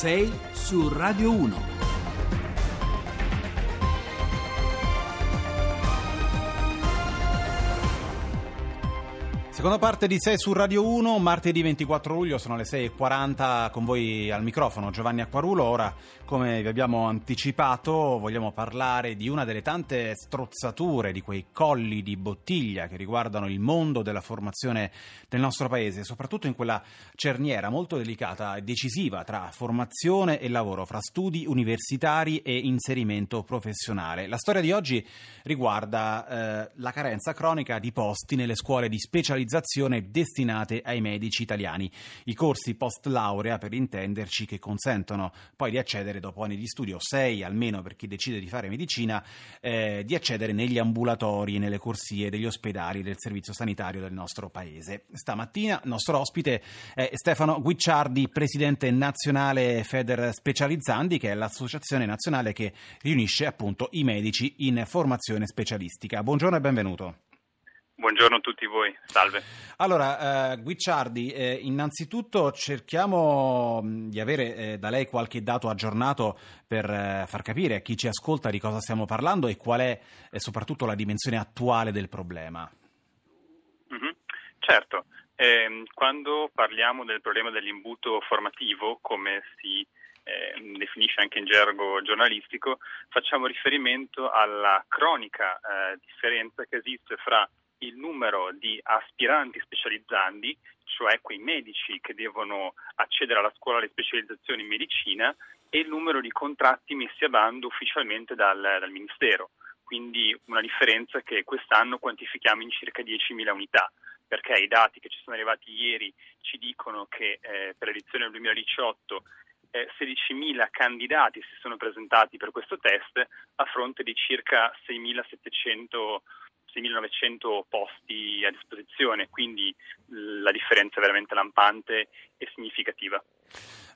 6 su Radio 1. Seconda parte di 6 su Radio 1, martedì 24 luglio, sono le 6.40 con voi al microfono Giovanni Acquarulo. Ora, come vi abbiamo anticipato, vogliamo parlare di una delle tante strozzature, di quei colli di bottiglia che riguardano il mondo della formazione del nostro paese, soprattutto in quella cerniera molto delicata e decisiva tra formazione e lavoro, fra studi universitari e inserimento professionale. La storia di oggi riguarda eh, la carenza cronica di posti nelle scuole di specializzazione specializzazione destinate ai medici italiani, i corsi post laurea per intenderci che consentono poi di accedere dopo anni di studio, sei almeno per chi decide di fare medicina, eh, di accedere negli ambulatori nelle corsie degli ospedali del servizio sanitario del nostro paese. Stamattina il nostro ospite è Stefano Guicciardi, presidente nazionale Feder Specializzandi, che è l'associazione nazionale che riunisce appunto i medici in formazione specialistica. Buongiorno e benvenuto. Buongiorno a tutti voi, salve. Allora, eh, Guicciardi, eh, innanzitutto cerchiamo di avere eh, da lei qualche dato aggiornato per eh, far capire a chi ci ascolta di cosa stiamo parlando e qual è eh, soprattutto la dimensione attuale del problema. Mm-hmm. Certo, ehm, quando parliamo del problema dell'imbuto formativo, come si eh, definisce anche in gergo giornalistico, facciamo riferimento alla cronica eh, differenza che esiste fra il numero di aspiranti specializzanti, cioè quei medici che devono accedere alla scuola alle specializzazioni in medicina, e il numero di contratti messi a bando ufficialmente dal, dal Ministero. Quindi una differenza che quest'anno quantifichiamo in circa 10.000 unità, perché i dati che ci sono arrivati ieri ci dicono che eh, per l'edizione del 2018 eh, 16.000 candidati si sono presentati per questo test a fronte di circa 6.700 6.900 posti a disposizione, quindi la differenza è veramente lampante e significativa.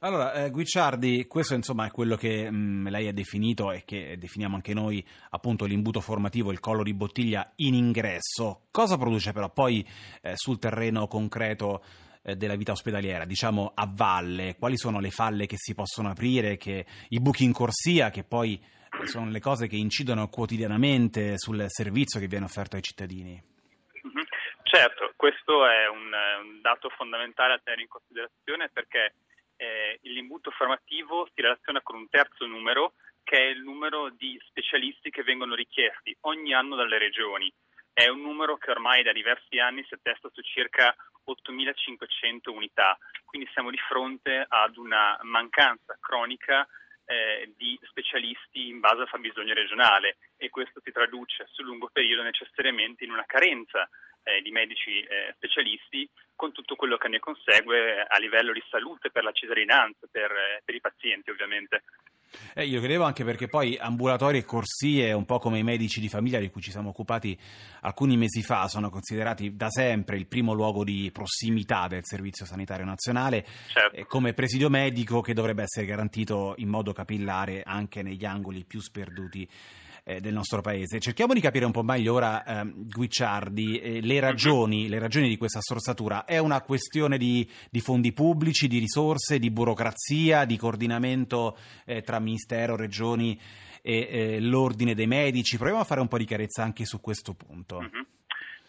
Allora, eh, Guicciardi, questo insomma è quello che mh, mm, lei ha definito e che definiamo anche noi appunto l'imbuto formativo, il collo di bottiglia in ingresso. Cosa produce però poi eh, sul terreno concreto eh, della vita ospedaliera, diciamo a valle? Quali sono le falle che si possono aprire, che, i buchi in corsia che poi sono le cose che incidono quotidianamente sul servizio che viene offerto ai cittadini. Mhm. Certo, questo è un, un dato fondamentale a tenere in considerazione perché eh, l'imbuto formativo si relaziona con un terzo numero che è il numero di specialisti che vengono richiesti ogni anno dalle regioni. È un numero che ormai da diversi anni si attesta su circa 8.500 unità, quindi siamo di fronte ad una mancanza cronica eh, di specialisti in base al fabbisogno regionale e questo si traduce sul lungo periodo necessariamente in una carenza eh, di medici eh, specialisti con tutto quello che ne consegue a livello di salute per la cittadinanza, per, eh, per i pazienti ovviamente. Eh, io credevo anche perché poi ambulatori e corsie, un po' come i medici di famiglia di cui ci siamo occupati alcuni mesi fa, sono considerati da sempre il primo luogo di prossimità del Servizio Sanitario Nazionale, certo. eh, come presidio medico che dovrebbe essere garantito in modo capillare anche negli angoli più sperduti eh, del nostro paese. Cerchiamo di capire un po' meglio ora, eh, Guicciardi, eh, le, ragioni, le, ragioni, di questa strozzatura. È una questione di, di fondi pubblici, di risorse, di burocrazia, di coordinamento eh, tra Ministero, Regioni e eh, l'Ordine dei Medici? Proviamo a fare un po' di chiarezza anche su questo punto. Mm-hmm.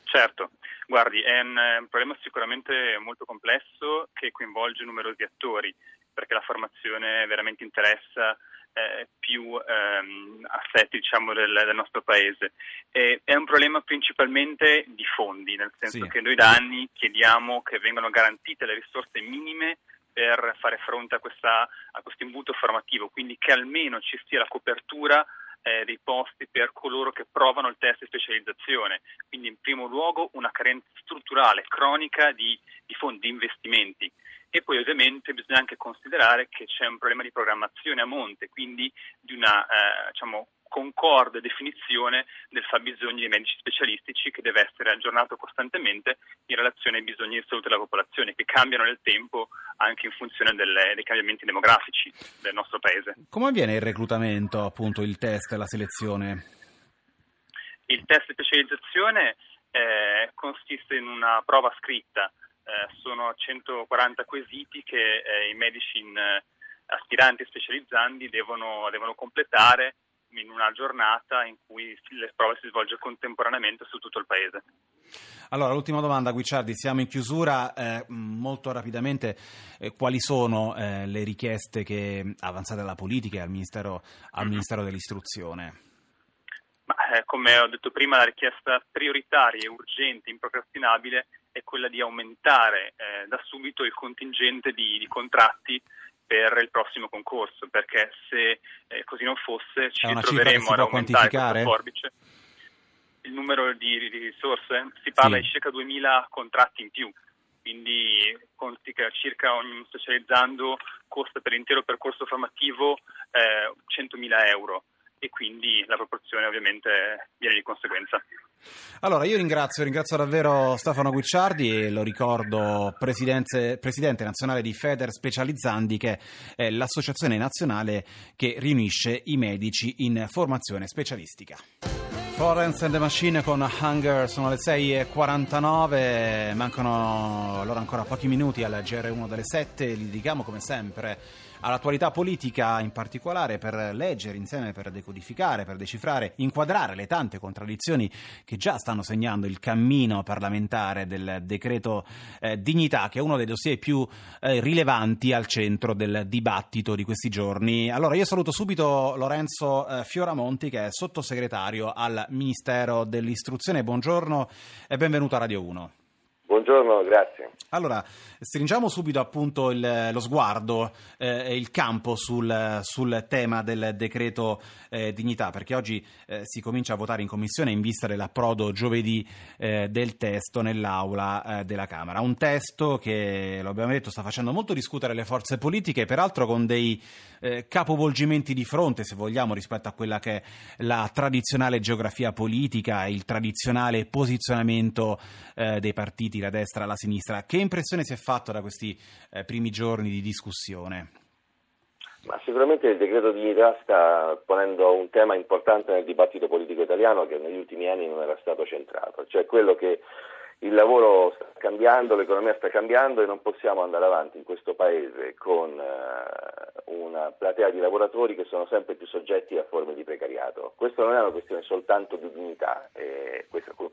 Certo. Guardi, è un, un, problema sicuramente molto complesso che coinvolge numerosi attori, perché la formazione veramente interessa eh, più ehm, assetti diciamo, del, del, nostro paese. E, è un problema principalmente di fondi, nel senso sì. che noi da anni chiediamo che vengano garantite le risorse minime per fare fronte a, questa, a questo imbuto formativo, quindi che almeno ci sia la copertura eh, dei posti per coloro che provano il test di specializzazione. Quindi in primo luogo una carenza strutturale, cronica di, di fondi, di investimenti. E poi ovviamente bisogna anche considerare che c'è un problema di programmazione a monte, quindi di una eh, diciamo, concorde definizione del fabbisogno dei medici specialistici che deve essere aggiornato costantemente in relazione ai bisogni di salute della popolazione che cambiano nel tempo anche in funzione delle, dei cambiamenti demografici del nostro paese. Come avviene il reclutamento, appunto il test, la selezione? Il test di specializzazione eh, consiste in una prova scritta eh, sono 140 quesiti che eh, i medici in, aspiranti specializzanti devono, devono completare in una giornata in cui le prove si svolge contemporaneamente su tutto il paese. Allora, l'ultima domanda, Guicciardi, siamo in chiusura, eh, molto rapidamente, eh, quali sono eh, le richieste che avanzate alla politica e al Ministero, al. Ministero dell'Istruzione? Ma, eh, come ho detto prima, la richiesta prioritaria e urgente, improcrastinabile, è quella di aumentare eh, da subito il contingente di, di contratti per il prossimo concorso, perché se eh, così non fosse ci ritroveremo ad aumentare questa forbice. Il numero di, di risorse si parla sì. di circa 2000 contratti in più, quindi conti che circa ogni specializzando costa per l'intero percorso formativo eh, 100.000 euro e quindi la proporzione ovviamente viene di conseguenza. Allora, io ringrazio, ringrazio davvero Stefano Guicciardi e lo ricordo presidente nazionale di Feder Specializzandi, che è l'associazione nazionale che riunisce i medici in formazione specialistica. Florence and the Machine con Hunger sono le 6.49, mancano allora ancora pochi minuti al GR1 delle 7, li dedichiamo come sempre all'attualità politica in particolare per leggere insieme, per decodificare, per decifrare, inquadrare le tante contraddizioni che già stanno segnando il cammino parlamentare del decreto eh, dignità, che è uno dei dossier più eh, rilevanti al centro del dibattito di questi giorni. Allora io saluto subito Lorenzo eh, Fioramonti che è sottosegretario al Ministero dell'Istruzione. Buongiorno e benvenuto a Radio 1. Buongiorno, grazie. Allora, stringiamo subito appunto il, lo sguardo eh, e il campo sul, sul, tema del decreto eh, dignità, perché oggi eh, si comincia a votare in commissione in vista dell'approdo giovedì eh, del testo nell'aula eh, della Camera. Un testo che, lo abbiamo detto, sta facendo molto discutere le forze politiche, peraltro con dei eh, capovolgimenti di fronte, se vogliamo, rispetto a quella che è la tradizionale geografia politica, il tradizionale posizionamento dei partiti la destra e la sinistra. Che impressione si è fatto da questi eh, primi giorni di discussione? Ma sicuramente il decreto dignità sta ponendo un tema importante nel dibattito politico italiano che negli ultimi anni non era stato centrato, cioè quello che il lavoro sta cambiando, l'economia sta cambiando e non possiamo andare avanti in questo Paese con eh, una platea di lavoratori che sono sempre più soggetti a forme di precariato. Questa non è una questione soltanto di dignità, questa,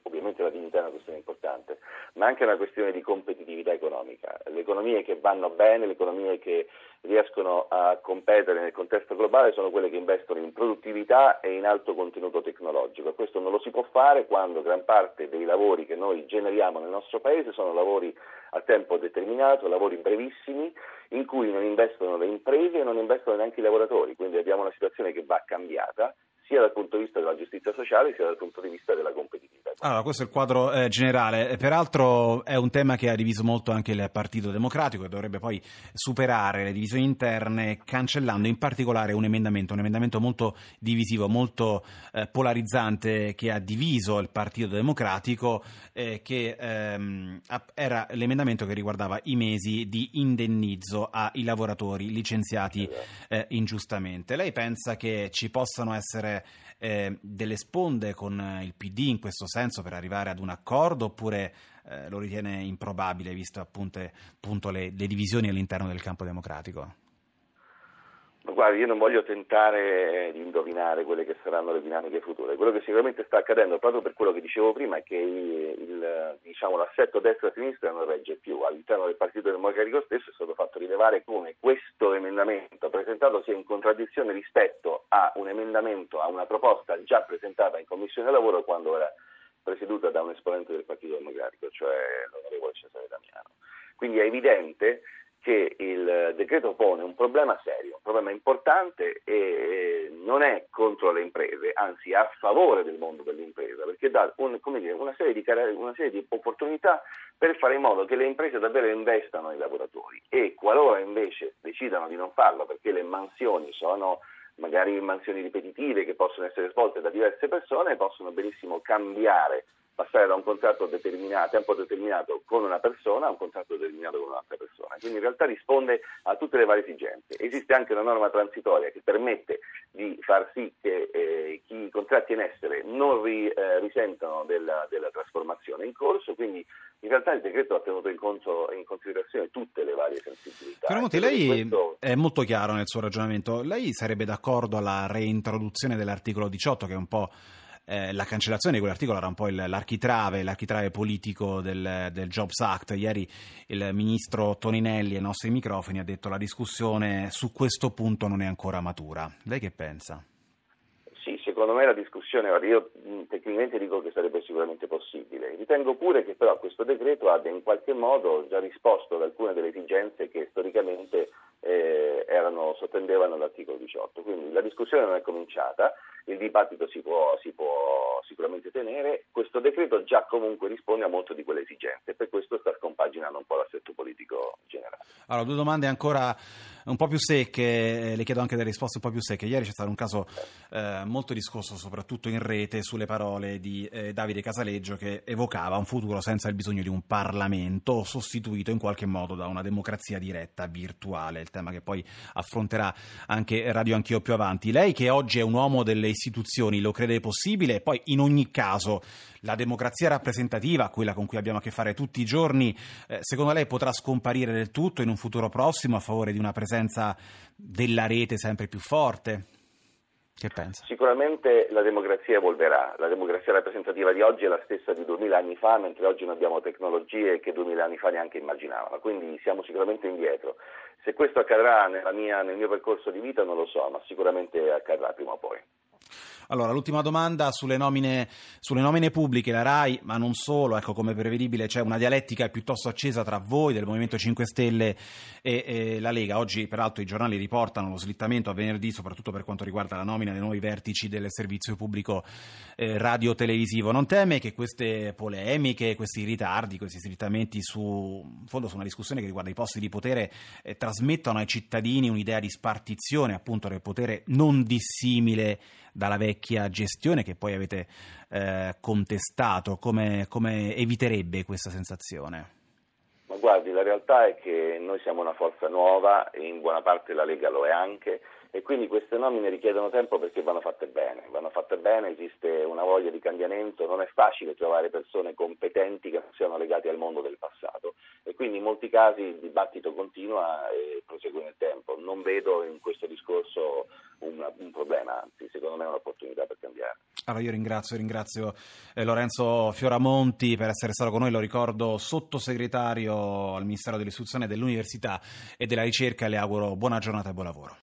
ovviamente la dignità è una questione importante, ma anche una questione di competitività economica. Le economie che vanno bene, le economie che riescono a competere nel contesto globale sono quelle che investono in produttività e in alto contenuto tecnologico. Questo non lo si può fare quando gran parte dei lavori che noi generiamo nel nostro Paese sono lavori a tempo determinato, lavori brevissimi, in cui non investono le imprese e non investono neanche i lavoratori. Quindi abbiamo una situazione che va cambiata sia dal punto di vista della giustizia sociale sia dal punto di vista della competitività. Allora, questo è il quadro eh, generale, peraltro è un tema che ha diviso molto anche il Partito Democratico e dovrebbe poi superare le divisioni interne cancellando in particolare un emendamento, un emendamento molto divisivo, molto eh, polarizzante che ha diviso il Partito Democratico, eh, che ehm, era l'emendamento che riguardava i mesi di indennizzo ai lavoratori licenziati eh, ingiustamente. Lei pensa che ci possano essere eh, delle sponde con eh, il PD in questo senso per arrivare ad un accordo oppure eh, lo ritiene improbabile visto appunto, appunto le, le divisioni all'interno del campo democratico? Guardi, io non voglio tentare di indovinare quelle che saranno le dinamiche future. Quello che sicuramente sta accadendo, proprio per quello che dicevo prima, è che diciamo, l'assetto destra-sinistra non regge più. All'interno del Partito Democratico stesso è stato fatto rilevare come questo emendamento presentato sia in contraddizione rispetto a un emendamento, a una proposta già presentata in Commissione Lavoro quando era presieduta da un esponente del Partito Democratico, cioè l'onorevole Cesare Damiano. Quindi è evidente che il decreto pone un problema serio, un problema importante e non è contro le imprese, anzi è a favore del mondo dell'impresa, perché dà un, dire, una, serie di, una, serie di, opportunità per fare in modo che le imprese davvero investano nei lavoratori e qualora invece decidano di non farlo perché le mansioni sono magari mansioni ripetitive che possono essere svolte da diverse persone, possono benissimo cambiare passare da un contratto determinato, a tempo determinato con una persona a un contratto determinato con un'altra persona. Quindi in realtà risponde a tutte le varie esigenze. Esiste anche una norma transitoria che permette di far sì che eh, i contratti in essere non ri, eh, risentano della, della, trasformazione in corso, quindi in realtà il decreto ha tenuto in, conto, in considerazione tutte le varie sensibilità. Monti, lei questo... è molto chiaro nel suo ragionamento. Lei sarebbe d'accordo alla reintroduzione dell'articolo 18, che è un po' eh, la cancellazione di quell'articolo era un po' il, l'architrave, l'architrave politico del, del, Jobs Act. Ieri il ministro Toninelli ai nostri microfoni ha detto che la discussione su questo punto non è ancora matura. Lei che pensa? Secondo me la discussione, io tecnicamente dico che sarebbe sicuramente possibile. Ritengo pure che però questo decreto abbia in qualche modo già risposto ad alcune delle esigenze che storicamente eh, erano, sottendevano all'articolo 18. Quindi la discussione non è cominciata, il dibattito si può, si può, sicuramente tenere, questo decreto già comunque risponde a molte di quelle esigenze, per questo sta scompaginando un po' l'assetto politico generale. Allora, due domande ancora un po' più secche, eh, le chiedo anche delle risposte un po' più secche. Ieri c'è stato un caso eh, molto discorso, soprattutto in rete, sulle parole di eh, Davide Casaleggio che evocava un futuro senza il bisogno di un Parlamento sostituito in qualche modo da una democrazia diretta virtuale, il tema che poi affronterà anche Radio Anch'io più avanti. Lei che oggi è un uomo delle istituzioni, lo crede possibile? Poi in ogni caso la democrazia rappresentativa, quella con cui abbiamo a che fare tutti i giorni, eh, secondo lei potrà scomparire del tutto in un futuro prossimo a favore di una presenza della rete sempre più forte? Che pensa? Sicuramente la democrazia evolverà, la democrazia rappresentativa di oggi è la stessa di duemila anni fa, mentre oggi noi abbiamo tecnologie che duemila anni fa neanche immaginavano, quindi siamo sicuramente indietro. Se questo accadrà mia, nel mio percorso di vita non lo so, ma sicuramente accadrà prima o poi. Allora, l'ultima domanda sulle nomine, sulle nomine, pubbliche, la RAI, ma non solo, ecco come prevedibile c'è una dialettica piuttosto accesa tra voi del Movimento 5 Stelle e, e, la Lega. Oggi peraltro i giornali riportano lo slittamento a venerdì, soprattutto per quanto riguarda la nomina dei nuovi vertici del servizio pubblico eh, radio-televisivo. Non teme che queste polemiche, questi ritardi, questi slittamenti su, in fondo su una discussione che riguarda i posti di potere eh, trasmettano ai cittadini un'idea di spartizione appunto del potere non dissimile dalla vecchia gestione che poi avete eh, contestato, come, come eviterebbe questa sensazione? Ma guardi, la realtà è che noi siamo una forza nuova e in buona parte la Lega lo è anche e quindi queste nomine richiedono tempo perché vanno fatte bene, vanno fatte bene, esiste una voglia di cambiamento, non è facile trovare persone competenti che siano legate al mondo del passato e quindi in molti casi il dibattito continua e prosegue nel tempo. Non vedo in questo discorso un, un problema, anzi secondo me è un'opportunità per cambiare. Allora io ringrazio, ringrazio eh, Lorenzo Fioramonti per essere stato con noi, lo ricordo sottosegretario al Ministero dell'Istruzione, dell'Università e della Ricerca le auguro buona giornata e buon lavoro.